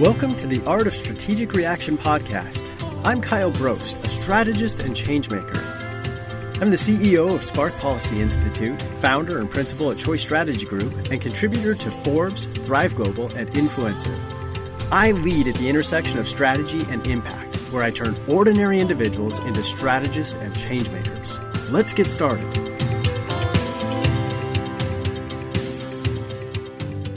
Welcome to the Art of Strategic Reaction podcast. I'm Kyle Brost, a strategist and changemaker. I'm the CEO of Spark Policy Institute, founder and principal at Choice Strategy Group, and contributor to Forbes, Thrive Global, and Influencer. I lead at the intersection of strategy and impact, where I turn ordinary individuals into strategists and changemakers. Let's get started.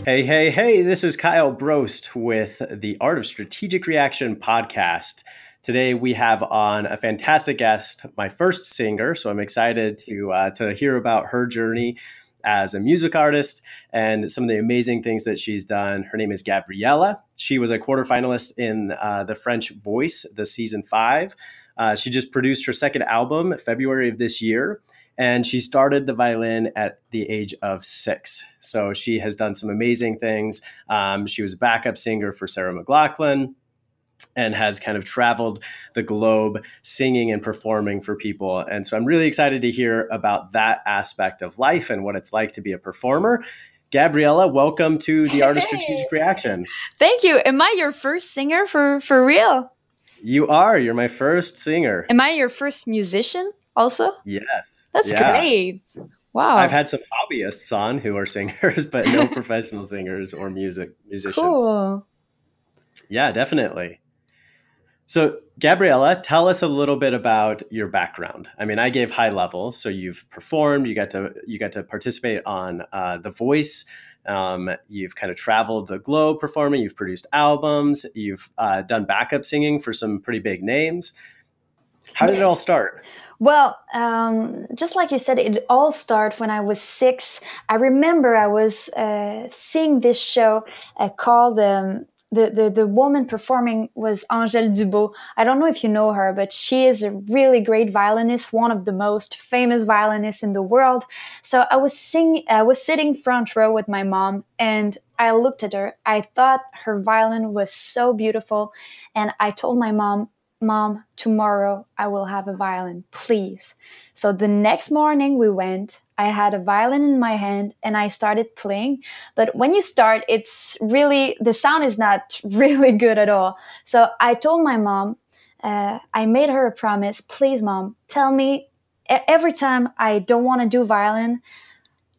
Hey, hey, hey, this is Kyle Brost with the Art of Strategic Reaction podcast. Today we have on a fantastic guest, my first singer. So I'm excited to, uh, to hear about her journey as a music artist and some of the amazing things that she's done. Her name is Gabriella. She was a quarterfinalist in uh, the French Voice, the season five. Uh, she just produced her second album February of this year and she started the violin at the age of six. So she has done some amazing things. Um, she was a backup singer for Sarah McLachlan and has kind of traveled the globe singing and performing for people. And so I'm really excited to hear about that aspect of life and what it's like to be a performer. Gabriella, welcome to the Art of Strategic Reaction. Thank you. Am I your first singer for for real? You are. You're my first singer. Am I your first musician also? Yes. That's yeah. great. Wow. I've had some hobbyists on who are singers, but no professional singers or music musicians. Cool. Yeah, definitely. So, Gabriella, tell us a little bit about your background. I mean, I gave high level, so you've performed, you got to you got to participate on uh, The Voice. Um, you've kind of traveled the globe performing. You've produced albums. You've uh, done backup singing for some pretty big names. How did yes. it all start? Well, um, just like you said, it all started when I was six. I remember I was uh, seeing this show uh, called um, the, the the woman performing was Angèle Dubeau. I don't know if you know her, but she is a really great violinist, one of the most famous violinists in the world. So I was sing, I was sitting front row with my mom, and I looked at her. I thought her violin was so beautiful, and I told my mom, Mom, tomorrow I will have a violin, please. So the next morning we went. I had a violin in my hand and I started playing. But when you start, it's really, the sound is not really good at all. So I told my mom, uh, I made her a promise, please, mom, tell me every time I don't want to do violin,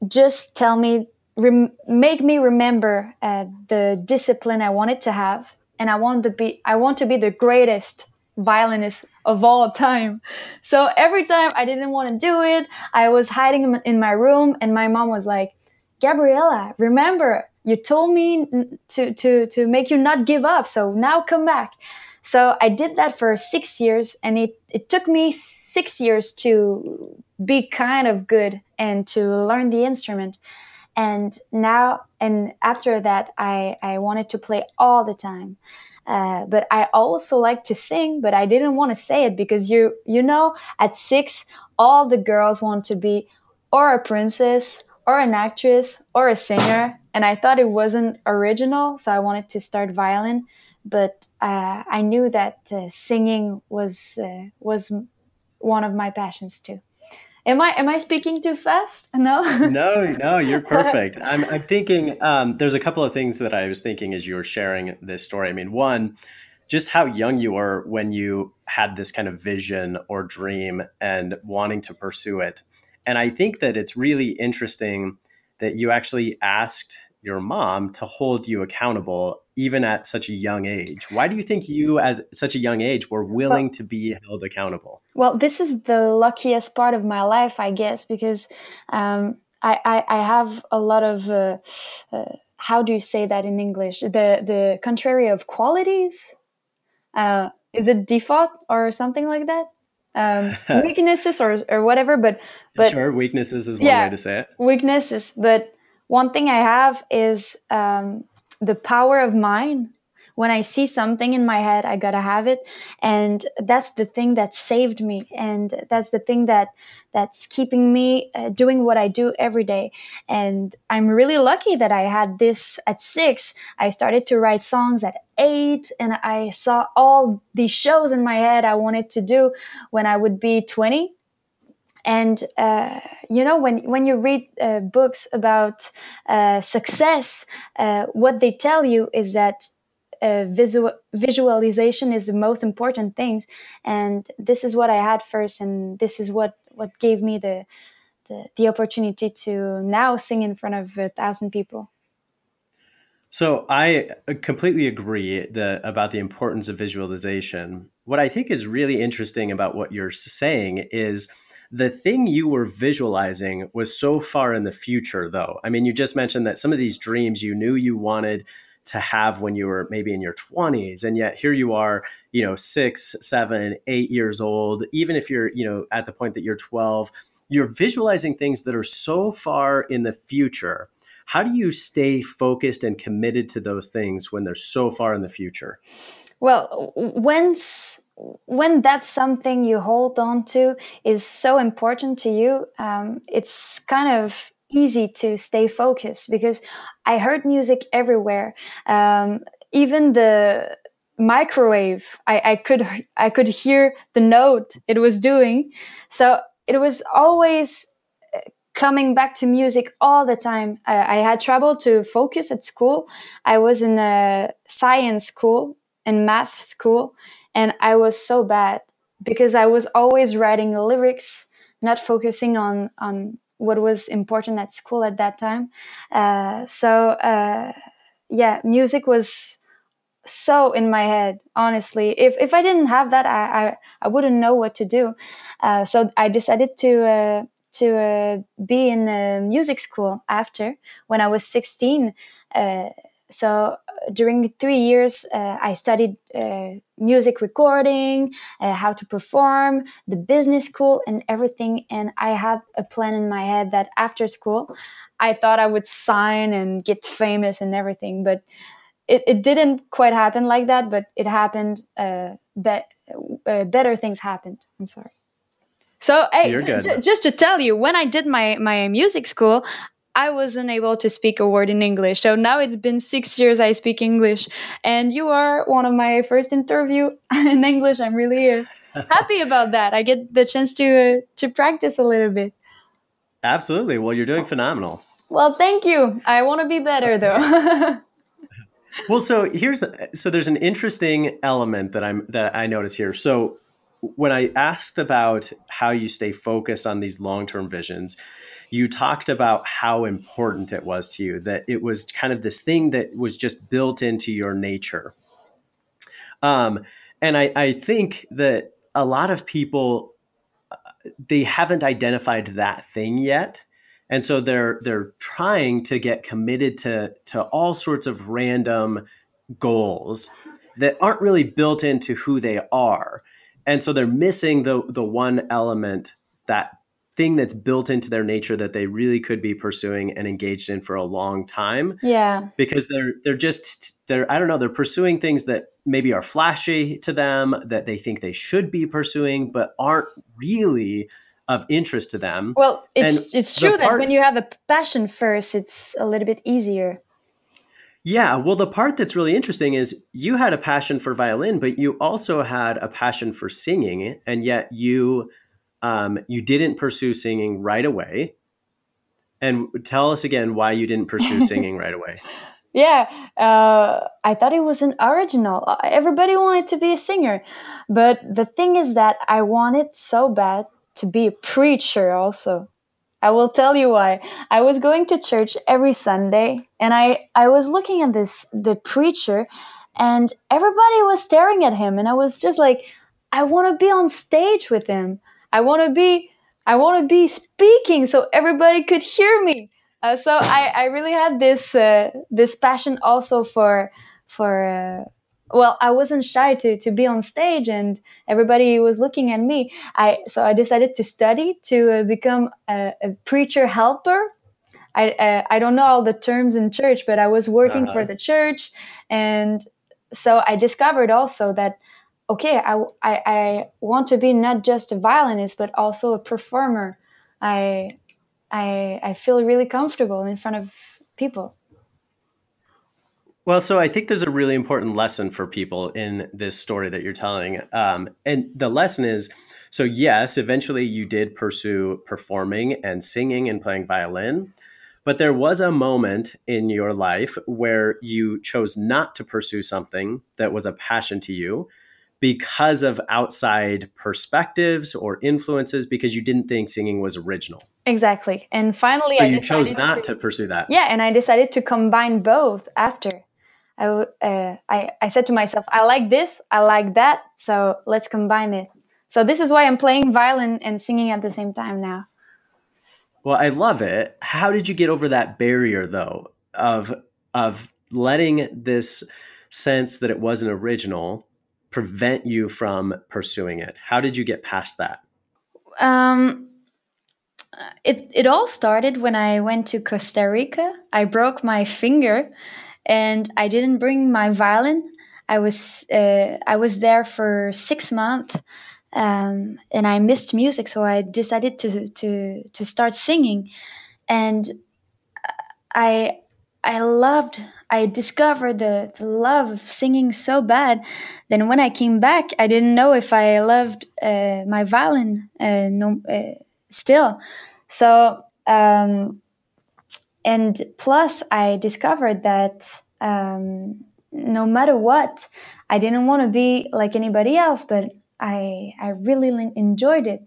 just tell me, rem- make me remember uh, the discipline I wanted to have. And I want to be, I want to be the greatest violinist of all time. So every time I didn't want to do it, I was hiding in my room, and my mom was like, Gabriella, remember, you told me to, to, to make you not give up. So now come back. So I did that for six years, and it, it took me six years to be kind of good and to learn the instrument. And now, and after that, I, I wanted to play all the time. Uh, but I also like to sing, but I didn't want to say it because you you know at six all the girls want to be or a princess or an actress or a singer, and I thought it wasn't original, so I wanted to start violin. But uh, I knew that uh, singing was uh, was one of my passions too. Am I am I speaking too fast? No. no, no, you're perfect. I'm I'm thinking um, there's a couple of things that I was thinking as you were sharing this story. I mean, one, just how young you were when you had this kind of vision or dream and wanting to pursue it. And I think that it's really interesting that you actually asked your mom to hold you accountable even at such a young age. Why do you think you, at such a young age, were willing well, to be held accountable? Well, this is the luckiest part of my life, I guess, because um, I, I, I, have a lot of. Uh, uh, how do you say that in English? The the contrary of qualities. Uh, is it default or something like that? Um, weaknesses or or whatever, but but sure, weaknesses is one yeah, way to say it. Weaknesses, but one thing I have is um, the power of mind. When i see something in my head i gotta have it. And that's the thing that saved me. And that's the thing that that's keeping me uh, doing what i do every day. And i'm really lucky that i had this at six. I started to write songs at eight and i saw all these shows in my head i wanted to do when i would be 20 and uh, you know, when when you read uh, books about uh, success, uh, what they tell you is that uh, visual visualization is the most important thing. and this is what i had first and this is what what gave me the the, the opportunity to now sing in front of a thousand people so I completely agree the, about the importance of visualization. What I think is really interesting about what you're saying is the thing you were visualizing was so far in the future, though. I mean, you just mentioned that some of these dreams you knew you wanted to have when you were maybe in your 20s and yet here you are you know six seven eight years old even if you're you know at the point that you're 12 you're visualizing things that are so far in the future how do you stay focused and committed to those things when they're so far in the future? Well, when's when that's something you hold on to is so important to you, um, it's kind of easy to stay focused because I heard music everywhere. Um, even the microwave, I, I could I could hear the note it was doing. So it was always coming back to music all the time. I, I, had trouble to focus at school. I was in a science school and math school, and I was so bad because I was always writing lyrics, not focusing on on what was important at school at that time. Uh, so uh, yeah, music was so in my head honestly if if i didn't have that i i, I wouldn't know what to do uh, so i decided to uh, to uh, be in a music school after when I was 16. Uh, so uh, during three years, uh, I studied uh, music recording, uh, how to perform, the business school, and everything. And I had a plan in my head that after school, I thought I would sign and get famous and everything. But it, it didn't quite happen like that. But it happened. Be- better things happened. I'm sorry. So, hey, j- just to tell you, when I did my my music school, I wasn't able to speak a word in English. So now it's been six years I speak English, and you are one of my first interview in English. I'm really uh, happy about that. I get the chance to uh, to practice a little bit. Absolutely. Well, you're doing phenomenal. Well, thank you. I want to be better though. well, so here's so there's an interesting element that I'm that I notice here. So when I asked about how you stay focused on these long term visions, you talked about how important it was to you, that it was kind of this thing that was just built into your nature. Um, and I, I think that a lot of people uh, they haven't identified that thing yet and so they're they're trying to get committed to to all sorts of random goals that aren't really built into who they are and so they're missing the the one element that thing that's built into their nature that they really could be pursuing and engaged in for a long time. Yeah. Because they're they're just they're i don't know they're pursuing things that maybe are flashy to them that they think they should be pursuing but aren't really of interest to them. Well it's and it's true part, that when you have a passion first it's a little bit easier yeah, well, the part that's really interesting is you had a passion for violin, but you also had a passion for singing, and yet you um, you didn't pursue singing right away. And tell us again why you didn't pursue singing right away. Yeah, uh, I thought it was an original. Everybody wanted to be a singer, but the thing is that I wanted so bad to be a preacher also. I will tell you why. I was going to church every Sunday and I, I was looking at this the preacher and everybody was staring at him and I was just like I want to be on stage with him. I want to be I want to be speaking so everybody could hear me. Uh, so I, I really had this uh, this passion also for for uh, well i wasn't shy to to be on stage and everybody was looking at me. I so i decided to study to uh, become a, a, preacher helper. I, uh, I don't know all the terms in church but i was working uh-huh. for the church. And so i discovered also that okay I, I, I want to be not just a violinist but also a performer. I i i feel really comfortable in front of people well, so I think there's a really important lesson for people in this story that you're telling. Um, and the lesson is so, yes, eventually you did pursue performing and singing and playing violin. But there was a moment in your life where you chose not to pursue something that was a passion to you because of outside perspectives or influences because you didn't think singing was original. Exactly. And finally, so I you chose not to, to, pursue that. Yeah, and I decided to combine both after. I, uh, I, I said to myself, I like this, I like that, so let's combine it. So this is why I'm playing violin and singing at the same time now. Well, I love it. How did you get over that barrier though of of letting this sense that it wasn't original prevent you from pursuing it? How did you get past that? Um it it all started when I went to Costa Rica. I broke my finger and I didn't bring my violin. I was uh, I was there for six months, um, and I missed music, so I decided to to to start singing, and I I loved. I discovered the, the love of singing so bad. Then when I came back, I didn't know if I loved uh, my violin uh, no, uh, still. So um, and plus i discovered that um, no matter what i didn't want to be like anybody else but i i really enjoyed it.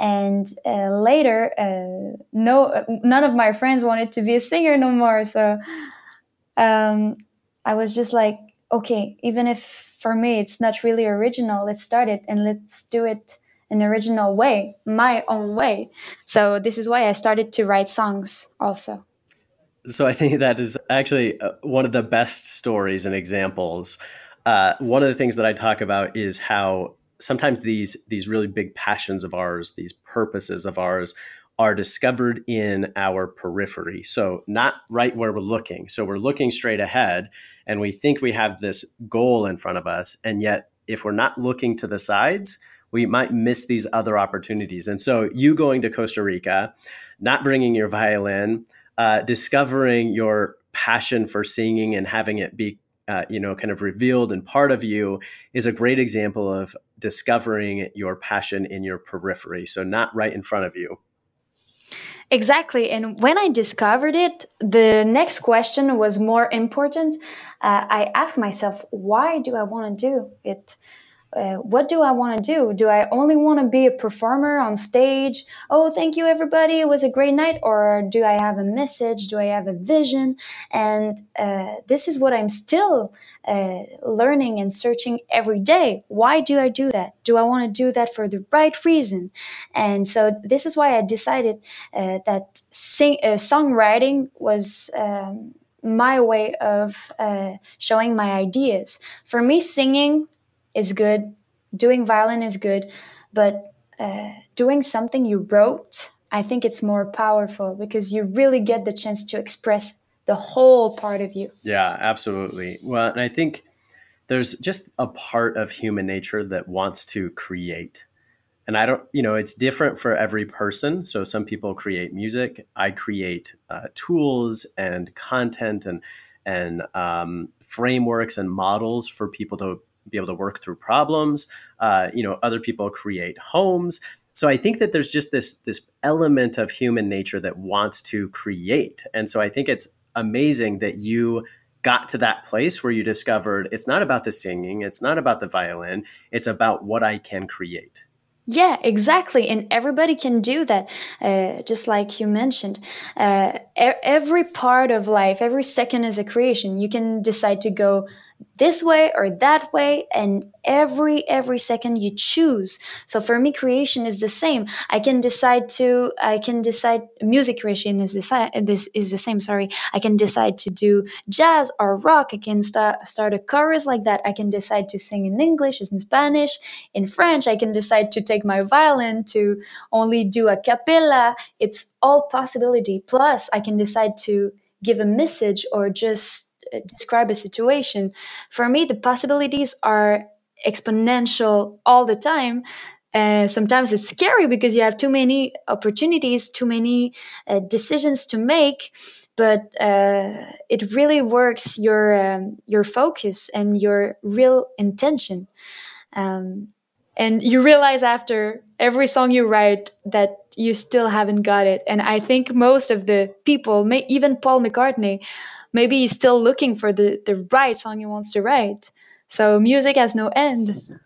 And uh, later uh, no none of my friends wanted to be a singer no more so um, i was just like okay even if for me it's not really original let's start it and let's do it an original way my own way. So this is why i started to write songs also so I think that is actually uh, one of the best stories and examples. Uh, one of the things that I talk about is how sometimes these these really big passions of ours, these purposes of ours, are discovered in our periphery. So not right where we're looking. So we're looking straight ahead, and we think we have this goal in front of us, and yet if we're not looking to the sides, we might miss these other opportunities. And so you going to Costa Rica, not bringing your violin uh, discovering your passion for singing and having it be uh, you know kind of revealed and part of you is a great example of discovering your passion in your periphery so not right in front of you Exactly. And when I discovered it, the next question was more important. Uh, I asked myself, why do I want to do it? Uh, what do I want to do? Do I only want to be a performer on stage? Oh, thank you, everybody. It was a great night. Or do I have a message? Do I have a vision? And uh, this is what I'm still uh, learning and searching every day. Why do I do that? Do I want to do that for the right reason? And so this is why I decided uh, that sing- uh, songwriting was. Um, my way of showing my ideas. For me, singing is good, doing violin is good, but uh, doing something you wrote, I think it's more powerful because you really get the chance to express the whole part of you. Yeah, absolutely. Well, and I think there's just a part of human nature that wants to create. And I don't, you know, it's different for every person. So some people create music. I create uh, tools and content and and um, frameworks and models for people to be able to work through problems. Uh, you know, other people create homes. So I think that there's just this this element of human nature that wants to create, and so I think it's amazing that you got to that place where you discovered it's not about the singing, it's not about the violin, it's about what I can create. Yeah, exactly. And everybody can do that, uh, just like you mentioned. Uh, every part of life, every second is a creation. You can decide to go this way or that way and every every second you choose. So for me creation is the same. I can decide to i can decide music creation is the, this is the same sorry. I can decide to do jazz or rock. I can start start a chorus like that. I can decide to sing in english in spanish in french. I can decide to take my violin to only do a cappella it's all possibility. Plus i can decide to give a message or just describe a situation. For me, the possibilities are exponential all the time. Uh, sometimes it's scary because you have too many opportunities, too many uh, decisions to make, but uh, it really works your um, your focus and your real intention. Um, and you realize after every song you write that you still haven't got it. And i think most of the people may even paul mccartney maybe he's still looking for the the right song he wants to write. So music has no end.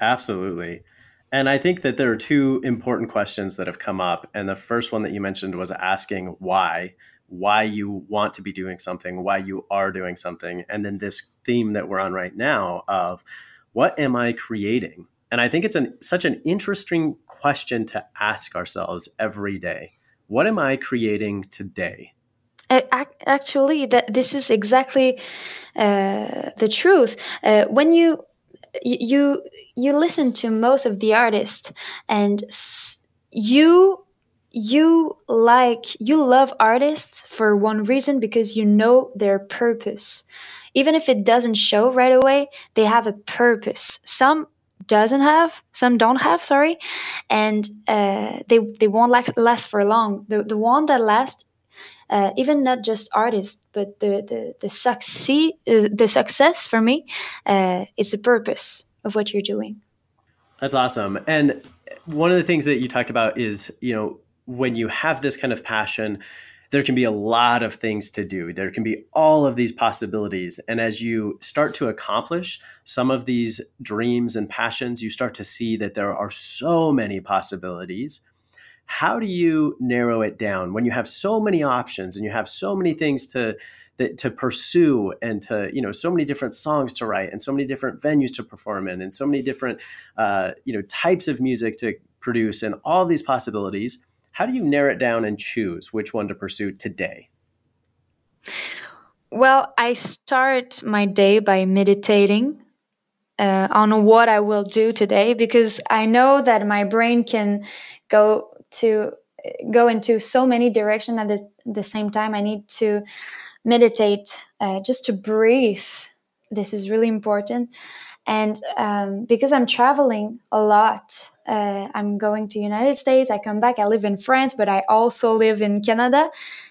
Absolutely. And i think that there are two important questions that have come up. And the first one that you mentioned was asking why why you want to be doing something why you are doing something. And then this theme that we're on right now of what am i creating and I think it's an, such an interesting question to ask ourselves every day. What am I creating today? Actually, that this is exactly uh, the truth. Uh, when you you you listen to most of the artists, and you you like you love artists for one reason because you know their purpose even if it doesn't show right away they have a purpose some doesn't have some don't have sorry. And uh, they they won't last, last for long. The, the one that lasts uh, even not just artists but the the, the succeed uh, the success for me uh, is the purpose of what you're doing. That's awesome. And one of the things that you talked about is you know when you have this kind of passion there can be a lot of things to do. There can be all of these possibilities. And as you start to accomplish some of these dreams and passions, you start to see that there are so many possibilities. How do you narrow it down when you have so many options and you have so many things to that to pursue and to you know so many different songs to write and so many different venues to perform in and so many different uh, you know types of music to produce and all these possibilities how do you narrow it down and choose which one to pursue today? Well, I start my day by meditating uh, on what I will do today because I know that my brain can go to go into so many directions at the, the same time. I need to meditate uh, just to breathe. This is really important. And um, because I'm traveling a lot, uh, I'm going to United States. I come back. I live in France, but I also live in Canada.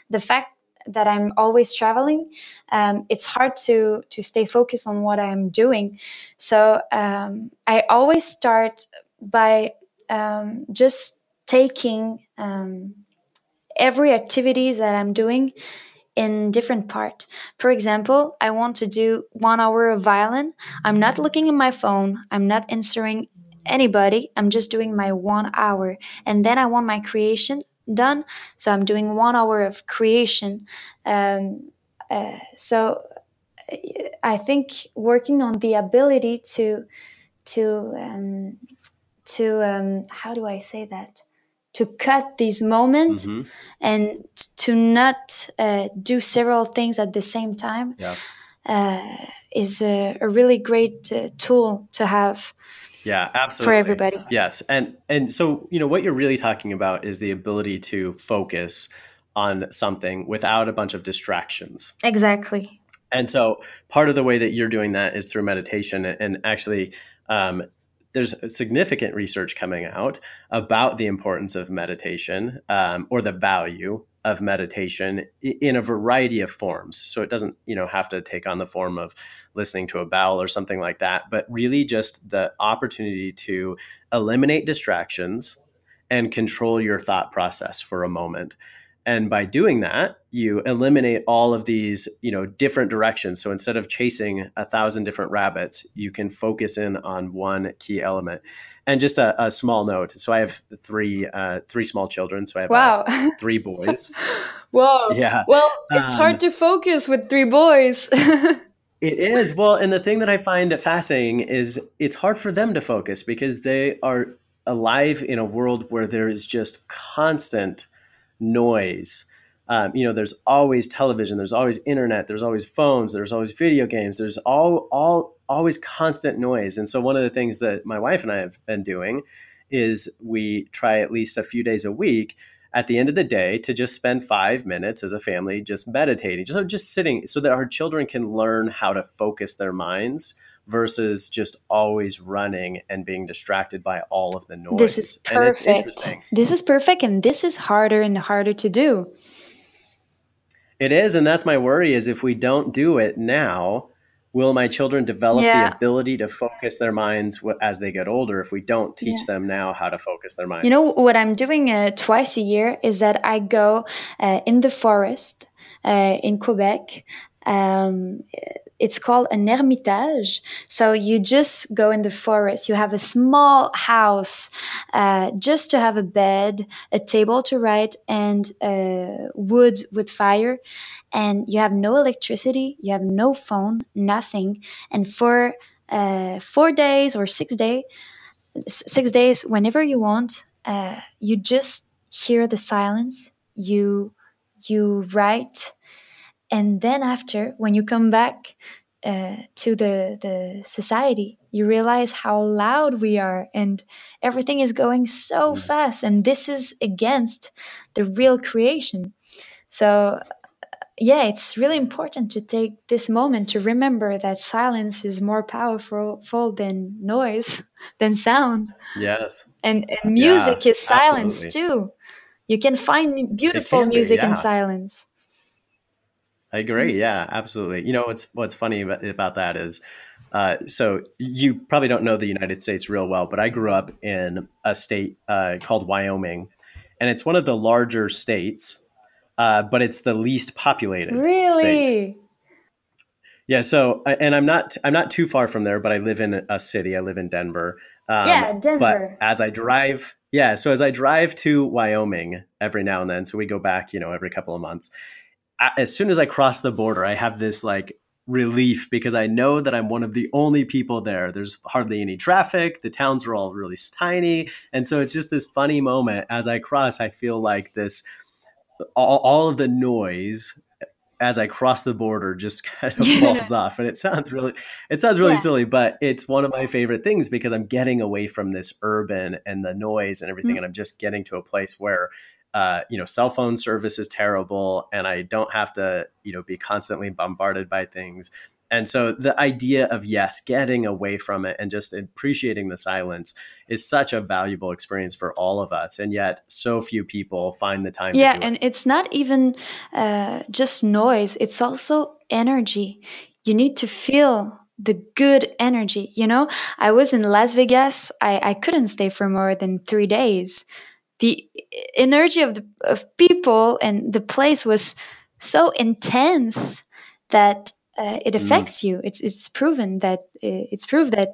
The fact that I'm always traveling, um, it's hard to to stay focused on what I'm doing. So um, I always start by um, just taking um, every activities that I'm doing in different part. For example, I want to do one hour of violin. I'm not looking at my phone. I'm not answering anybody. I'm just doing my one hour. And then I want my creation done. So I'm doing one hour of creation. Um, uh, so I think working on the ability to to um, to um, how do I say that to cut these moments mm-hmm. and to not uh, do several things at the same time yeah. uh, is a, a, really great uh, tool to have yeah absolutely for everybody yes and and so you know what you're really talking about is the ability to focus on something without a bunch of distractions exactly and so part of the way that you're doing that is through meditation and actually um, there's significant research coming out about the importance of meditation um, or the value of meditation in a variety of forms. So it doesn't, you know, have to take on the form of listening to a bell or something like that, but really just the opportunity to eliminate distractions and control your thought process for a moment and by doing that you eliminate all of these you know different directions. So instead of chasing a thousand different rabbits you can focus in on one key element. And just a, a small note so i have three uh, three small children so i have wow. uh, three boys. Whoa. Yeah. Well it's um, hard to focus with three boys. It is. Well and the thing that i find fascinating is it's hard for them to focus because they are alive in a world where there is just constant noise. Um, you know, there's always television, there's always internet, there's always phones, there's always video games, there's all all always constant noise. And so one of the things that my wife and I have been doing is we try at least a few days a week at the end of the day to just spend five minutes as a family just meditating, just just sitting, so that our children can learn how to focus their minds versus just always running and being distracted by all of the noise. This is perfect. This is perfect, and this is harder and harder to do. It is, and that's my worry is if we don't do it now, will my children develop yeah. the ability to focus their minds as they get older if we don't teach yeah. them now how to focus their minds? You know, what I'm doing uh, twice a year is that I go uh, in the forest uh, in Quebec. Um, it's called an ermitage. So you just go in the forest. You have a small house uh, just to have a bed, a table to write, and uh, wood with fire. And you have no electricity, you have no phone, nothing. And for uh, four days or six days, six days, whenever you want, uh, you just hear the silence. You you write and then after when you come back uh, to the the society you realize how loud we are and everything is going so mm. fast and this is against the real creation so yeah it's really important to take this moment to remember that silence is more powerful than noise than sound yes and, and music yeah, is silence absolutely. too you can find beautiful music be, yeah. in silence I agree. Mm. Yeah, absolutely. You know what's what's funny about, about that is, uh, so you probably don't know the United States real well, but I grew up in a state uh, called Wyoming, and it's one of the larger states, uh, but it's the least populated. Really. State. Yeah. So, and I'm not I'm not too far from there, but I live in a city. I live in Denver. Um, yeah, Denver. But as I drive, yeah, so as I drive to Wyoming every now and then, so we go back, you know, every couple of months as soon as I cross the border, I have this like relief because I know that I'm one of the only people there. There's hardly any traffic. The towns are all really tiny. And so it's just this funny moment as I cross, I feel like this all, all of the noise as I cross the border just kind of falls off. And it sounds really it sounds really yeah. silly, but it's one of my favorite things because I'm getting away from this urban and the noise and everything. Mm-hmm. And I'm just getting to a place where uh, you know, cell phone service is terrible, and I don't have to, you know, be constantly bombarded by things. And so the idea of yes, getting away from it and just appreciating the silence is such a valuable experience for all of us. And yet, so few people find the time. Yeah, and it. it's not even uh, just noise; it's also energy. You need to feel the good energy. You know, I was in Las Vegas. I, I couldn't stay for more than three days the energy of the of people and the place was so intense that uh, it mm. affects mm. you. It's it's proven that uh, it's proved that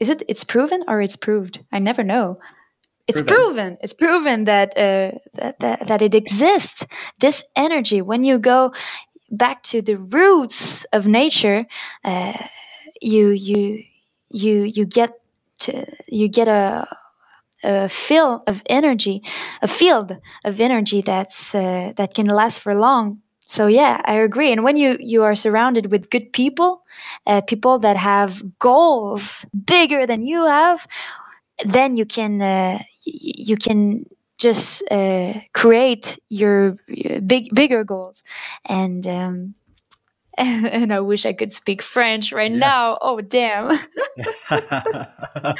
is it it's proven or it's proved. I never know. It's proven. proven. It's proven that, uh, that, that that it exists. This energy, when you go back to the roots of nature, uh, you you you you get to, you get a a field of energy, a field of energy that's uh, that can last for long. So yeah, I agree. And when you you are surrounded with good people, uh, people that have goals bigger than you have, then you can uh, you can just uh, create your big bigger goals and. Um, and, I wish I could speak French right yeah. now. Oh damn! I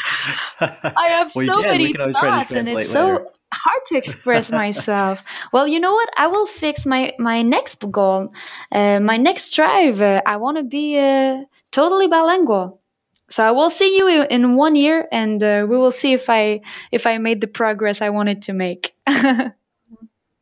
have well, so many thoughts, and it's so hard to express myself. well, you know what? I will fix my my next goal, uh, my next strive. Uh, I want to be uh, totally bilingual. So I will see you in one year, and uh, we will see if I if I made the progress I wanted to make.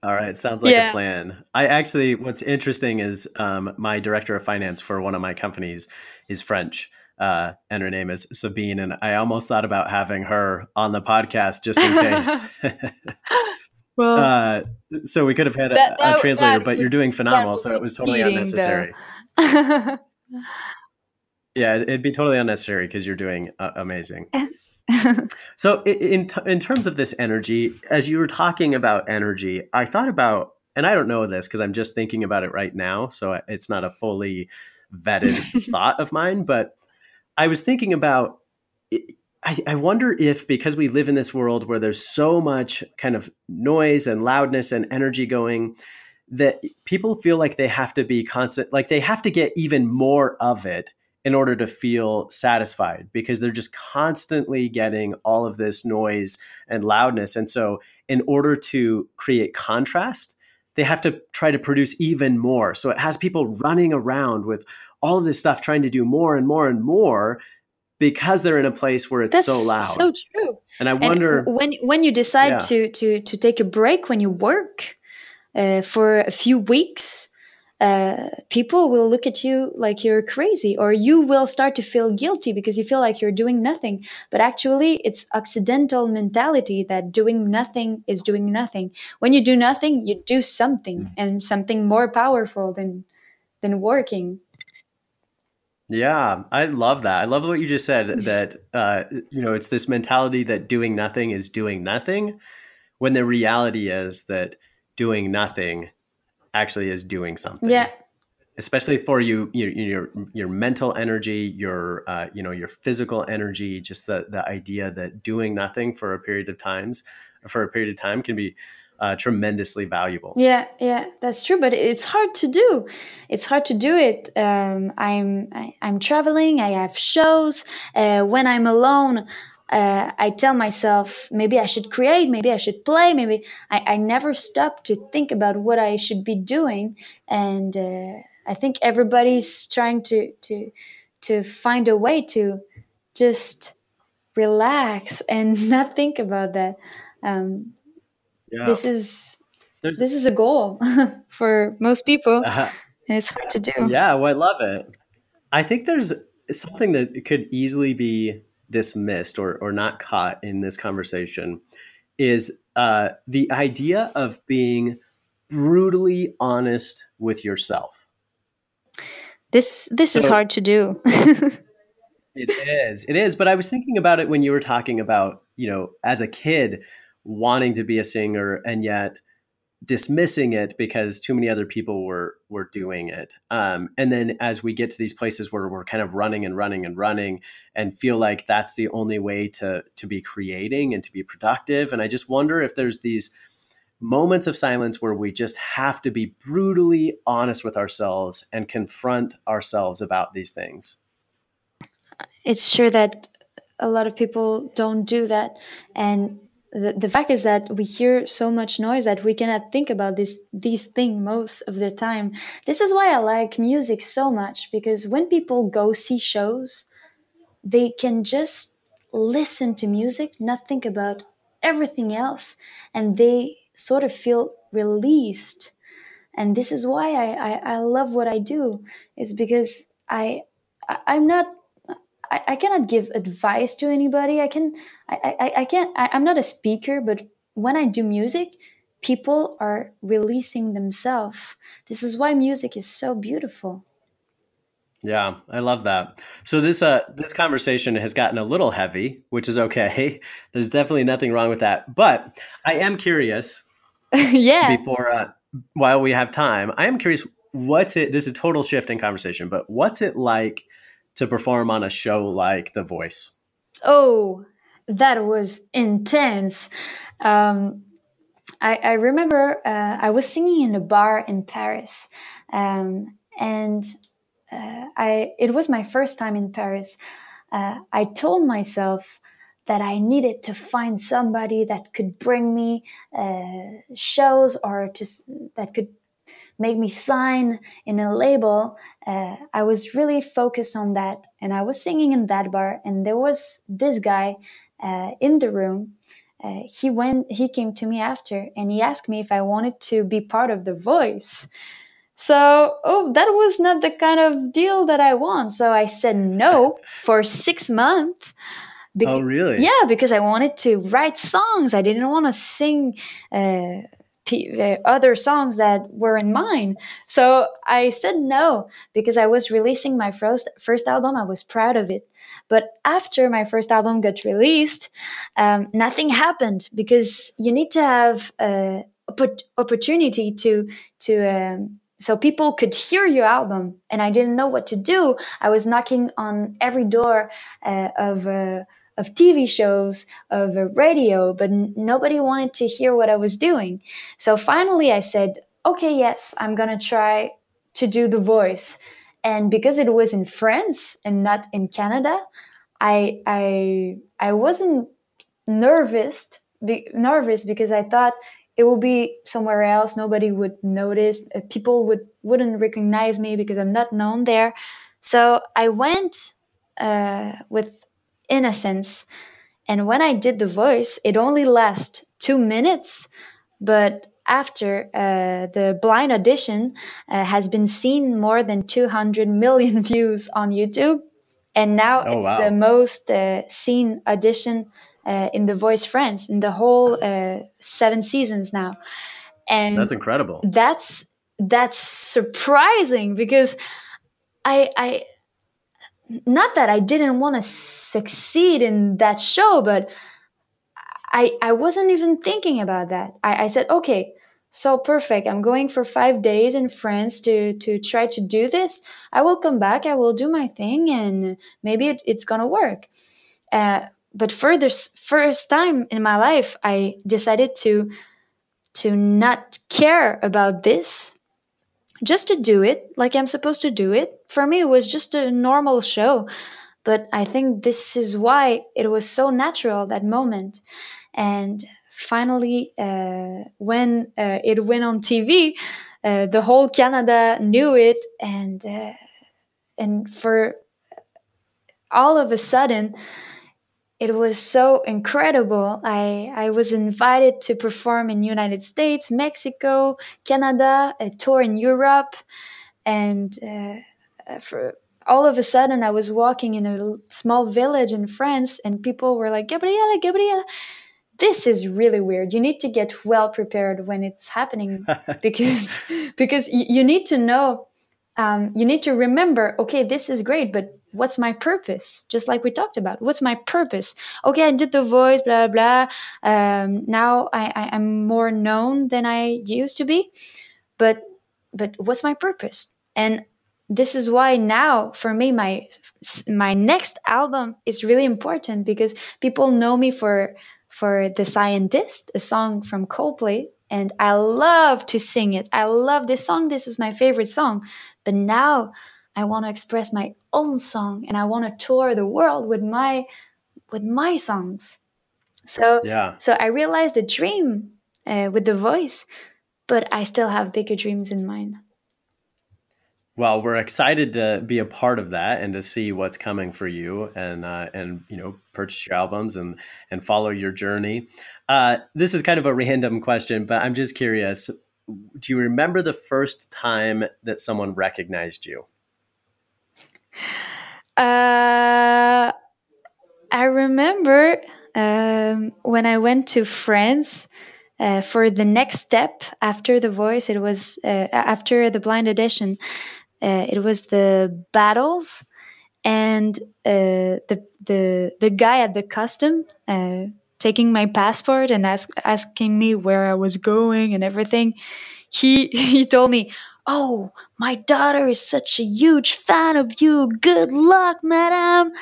All right, sounds like yeah. a plan. I actually, what's interesting is um, my director of finance for one of my companies is French, uh, and her name is Sabine, and I almost thought about having her on the podcast just in case. well, uh, so we could have had a, that, that, a translator, that, but you're doing phenomenal, so it was totally unnecessary. yeah, it'd be totally unnecessary because you're doing uh, amazing. so in in terms of this energy, as you were talking about energy, I thought about, and I don't know this because I'm just thinking about it right now, so it's not a fully vetted thought of mine, but I was thinking about. I, I wonder if because we live in this world where there's so much kind of noise and loudness and energy going, that people feel like they have to be constant, like they have to get even more of it in order to feel satisfied because they're just constantly getting all of this noise and loudness. And so, in order to create contrast, they have to try to produce even more. So, it has people running around with all of this stuff trying to do more and more and more because they're in a place where it's That's so loud. so true. And I wonder and when when you decide Yeah. to to to take a break when you work uh, for a few weeks, uh, people will look at you like you're crazy, or you will start to feel guilty because you feel like you're doing nothing. But actually, it's Occidental mentality that doing nothing is doing nothing. When you do nothing, you do something, and something more powerful than than working. Yeah, I love that. I love what you just said that uh, you know, it's this mentality that doing nothing is doing nothing when the reality is that doing nothing actually is doing something. Yeah, Especially for you, you your your mental energy, your uh, you know your physical energy, just the the idea that doing nothing for a period of times for a period of time can be uh, tremendously valuable. Yeah, yeah, that's true. But it's hard to do. It's hard to do it. Um, I'm I, I'm traveling. I have shows. Uh, when I'm alone, uh, I tell myself maybe I should create. Maybe I should play. Maybe I, I never stop to think about what I should be doing. And uh, I think everybody's trying to to to find a way to just relax and not think about that. Um, Yeah. this is There's- this is a goal for most people Uh, it's hard to do Yeah, well, I love it. I think there's something that could easily be dismissed or, or not caught in this conversation is uh, the idea of being brutally honest with yourself. this this is hard to do It is. It is. But I was thinking about it when you were talking about, you know, as a kid wanting to be a singer and yet dismissing it because too many other people were were doing it. Um, and then as we get to these places where we're kind of running and running and running and feel like that's the only way to to be creating and to be productive. And I just wonder if there's these moments of silence where we just have to be brutally honest with ourselves and confront ourselves about these things. it's sure that a lot of people don't do that and the, the fact is that we hear so much noise that we cannot think about this these things most of the time. This is why i like music so much because when people go see shows they can just listen to music not think about everything else and they sort of feel released. And this is why I, I, I love what I do is because I I'm not I, I cannot give advice to anybody I can I, I, I can't I, I'm not a speaker but when I do music people are releasing themselves this is why music is so beautiful Yeah, I love that. So this uh this conversation has gotten a little heavy, which is okay. There's definitely nothing wrong with that. But I am curious yeah before uh, while we have time, I am curious what's it this is a total shift in conversation, but what's it like to perform on a show like The Voice? Oh, that was intense. Um, I, I remember uh, I was singing in a bar in Paris, um, and uh, I it was my first time in Paris. Uh, I told myself that I needed to find somebody that could bring me uh, shows or just that could make me sign in a label. Uh, I was really focused on that, and I was singing in that bar, and there was this guy uh, in the room. Uh, he went. He came to me after, and he asked me if I wanted to be part of The Voice. So, oh, that was not the kind of deal that I want. So I said no for six months. Be- oh, really? yeah, because I wanted to write songs. I didn't want to sing uh, uh, other songs that were in mine. So I said no because I was releasing my first first album. I was proud of it. But after my first album got released, um, nothing happened because you need to have uh, oppor- opportunity to to. Um, so people could hear your album, and I didn't know what to do. I was knocking on every door uh, of uh, of TV shows, of radio, but n- nobody wanted to hear what I was doing. So finally, I said, "Okay, yes, I'm gonna try to do The Voice." And because it was in France and not in Canada, I I I wasn't nervous be, nervous because I thought it would be somewhere else. Nobody would notice. Uh, people would wouldn't recognize me because I'm not known there. So I went uh, with innocence, and when I did the voice, it only lasted two minutes, but after uh, the blind audition uh, has been seen more than 200 million views on YouTube, and now oh, it's wow. the most uh, seen audition uh, in The Voice France in the whole uh, seven seasons now. And that's incredible. That's that's surprising because I I not that I didn't want to succeed in that show, but I I wasn't even thinking about that. I, I said, okay, so perfect. I'm going for five days in France to to try to do this. I will come back. I will do my thing, and maybe it, it's gonna work. Uh, but for this first time in my life, I decided to to not care about this, just to do it like I'm supposed to do it. For me, it was just a normal show, but I think this is why it was so natural that moment, and finally, uh, when uh, it went on TV, uh, the whole Canada knew it, and uh, and for all of a sudden, it was so incredible. I I was invited to perform in United States, Mexico, Canada, a tour in Europe, and uh, for all of a sudden I was walking in a small village in France, and people were like, "Gabriella, Gabriella." this is really weird you need to get well prepared when it's happening because because you need to know um, you need to remember okay this is great but what's my purpose just like we talked about what's my purpose okay i did the voice blah blah um, now I, I am more known than i used to be but but what's my purpose and this is why now for me my my next album is really important because people know me for for The Scientist, a song from Coldplay. And I love to sing it. I love this song. This is my favorite song. But now I want to express my own song and I want to tour the world with my with my songs. So yeah. So I realized a dream uh, with the voice, but I still have bigger dreams in mind. Well, we're excited to be a part of that and to see what's coming for you, and uh, and you know purchase your albums and and follow your journey. Uh, this is kind of a random question, but I'm just curious. Do you remember the first time that someone recognized you? Uh, I remember um, when I went to France. Uh, for the next step after the voice it was uh, after the blind audition uh, it was the battles and uh, the the the guy at the custom uh, taking my passport and ask, asking me where I was going and everything. He he told me, "Oh, my daughter is such a huge fan of you. Good luck, madam."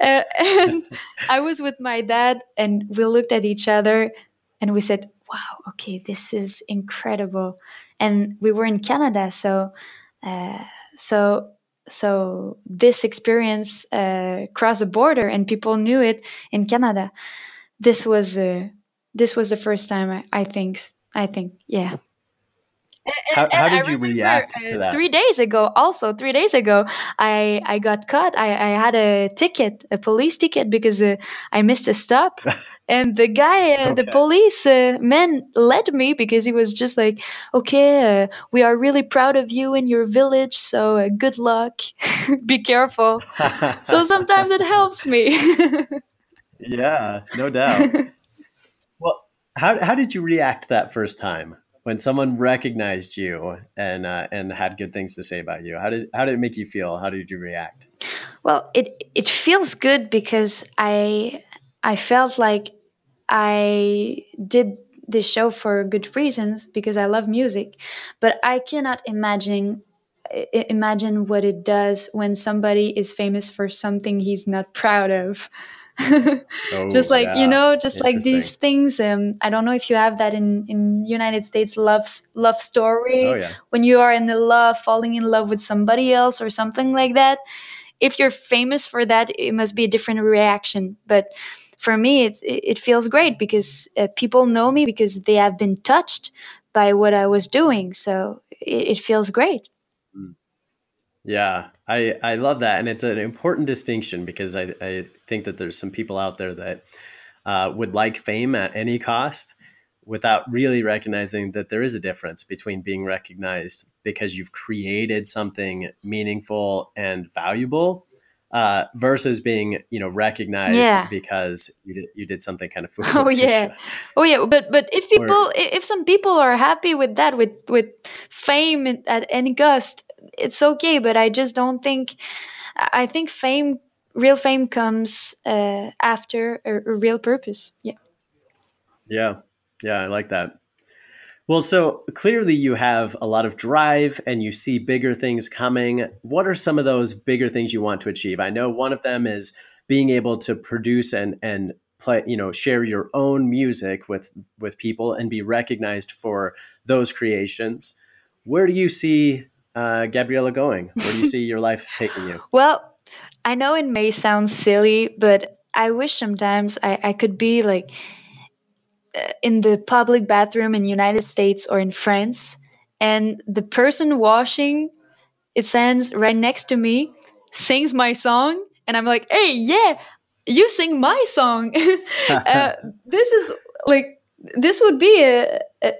Uh, and I was with my dad, and we looked at each other, and we said, "Wow, okay, this is incredible." And we were in Canada, so. Uh, so so this experience uh, crossed the border and people knew it in Canada. This was uh, this was the first time I, I think I think yeah. How, how did you react to that? Three days ago, also three days ago, I I got caught. I, I had a ticket, a police ticket, because uh, I missed a stop, and the guy, uh, okay. the police uh, man, led me because he was just like, "Okay, uh, we are really proud of you in your village, so uh, good luck, be careful." so sometimes it helps me. yeah, no doubt. well, how how did you react that first time? When someone recognized you and uh, and had good things to say about you how did how did it make you feel? How did you react? Well it it feels good because i i felt like i did this show for good reasons because i love music but i cannot imagine imagine what it does when somebody is famous for something he's not proud of oh, just like yeah. you know just like these things um, i don't know if you have that in in united states love love story. Oh, yeah. when you are in the love falling in love with somebody else or something like that if you're famous for that it must be a different reaction. But for me it, it feels great because uh, people know me because they have been touched by what i was doing. So it, it feels great Yeah, I, I love that. And it's an important distinction because I, I think that there's some people out there that uh, would like fame at any cost without really recognizing that there is a difference between being recognized because you've created something meaningful and valuable uh, versus being you know recognized yeah. because you did you did something kind of foolish. Oh yeah, oh yeah. But but if people or, if some people are happy with that with with fame at any cost, it's okay. But I just don't think. I think fame, real fame, comes uh, after a, a real purpose. Yeah. Yeah, yeah, I like that. Well, so clearly you have a lot of drive and you see bigger things coming. What are some of those bigger things you want to achieve? I know one of them is being able to produce and and play, you know, share your own music with with people and be recognized for those creations. Where do you see uh, Gabriella going? Where do you see your life taking you? Well, I know it may sound silly, but I wish sometimes I, I could be like in the public bathroom in United States or in France, and the person washing it stands right next to me, sings my song, and I'm like, "Hey, yeah, you sing my song." uh, this is like this would be a, a,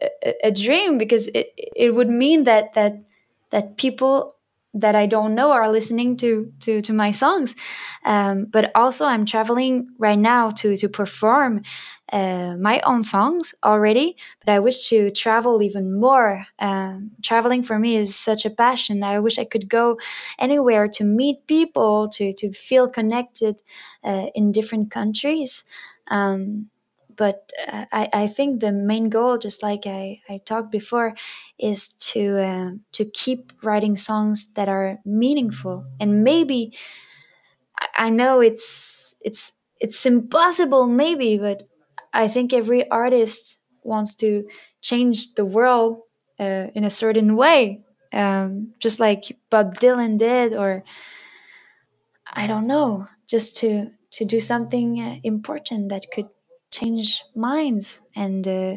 a dream because it it would mean that that that people that I don't know are listening to to to my songs. Um, but also, I'm traveling right now to to perform uh, my own songs already. But I wish to travel even more. Um, traveling for me is such a passion. I wish I could go anywhere to meet people, to to feel connected uh, in different countries. Um, but uh, I, I think the main goal, just like I, I talked before, is to uh, to keep writing songs that are meaningful. And maybe I know it's it's it's impossible, maybe, but I think every artist wants to change the world uh, in a certain way, um, just like Bob Dylan did, or I don't know, just to to do something uh, important that could change minds and uh,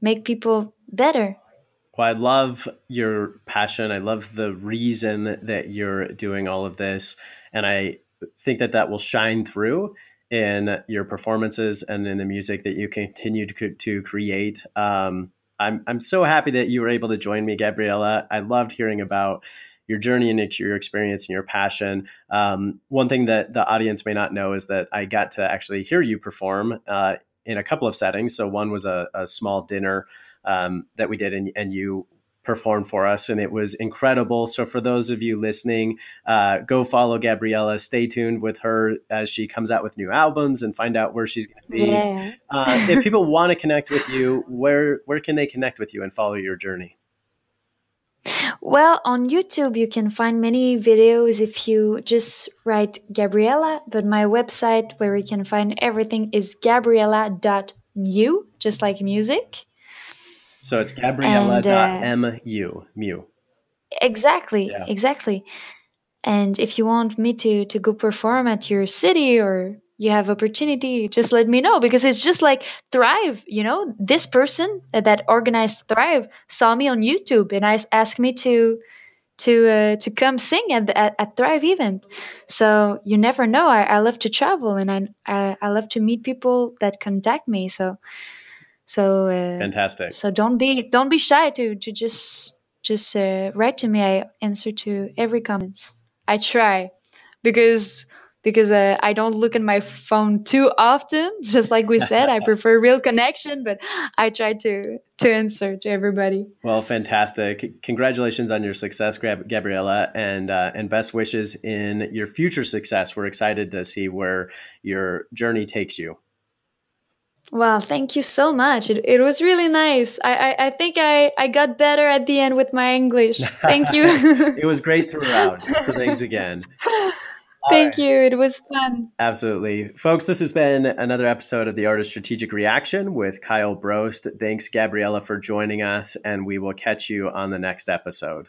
make people better. Well, I love your passion. I love the reason that you're doing all of this. And I think that that will shine through in your performances and in the music that you continue to, to create. Um, I'm, I'm so happy that you were able to join me, Gabriella. I loved hearing about your journey and your experience and your passion. Um, one thing that the audience may not know is that I got to actually hear you perform uh, in a couple of settings. So one was a, a small dinner um, that we did, and, and you performed for us, and it was incredible. So for those of you listening, uh, go follow Gabriella. Stay tuned with her as she comes out with new albums and find out where she's going to be. Yeah. uh, if people want to connect with you, where where can they connect with you and follow your journey? Well, on YouTube, you can find many videos if you just write Gabriella, but my website where you can find everything is gabriella.mu, just like music. So it's gabriella.mu, uh, mu. Exactly, yeah. exactly. And if you want me to, to go perform at your city or you have opportunity just let me know because it's just like thrive you know? This person that organized thrive saw me on youtube and I asked me to to uh, to come sing at, the, at, at thrive event. So you never know I, I love to travel and I, I, I love to meet people that contact me so so uh, fantastic. so don't be don't be shy to to just just uh, write to me i answer to every comments. I try because because uh, I don't look at my phone too often. Just like we said, I prefer real connection, but I try to to answer to everybody. Well, fantastic! Congratulations on your success, Gabriella, and uh, and best wishes in your future success. We're excited to see where your journey takes you. Well, thank you so much. It, it was really nice. I, I, I think I, I got better at the end with my English. Thank you. it was great throughout. So thanks again. Thank right. you. It was fun. Absolutely. Folks, this has been another episode of the Art of Strategic Reaction with Kyle Brost. Thanks, Gabriella, for joining us, and we will catch you on the next episode.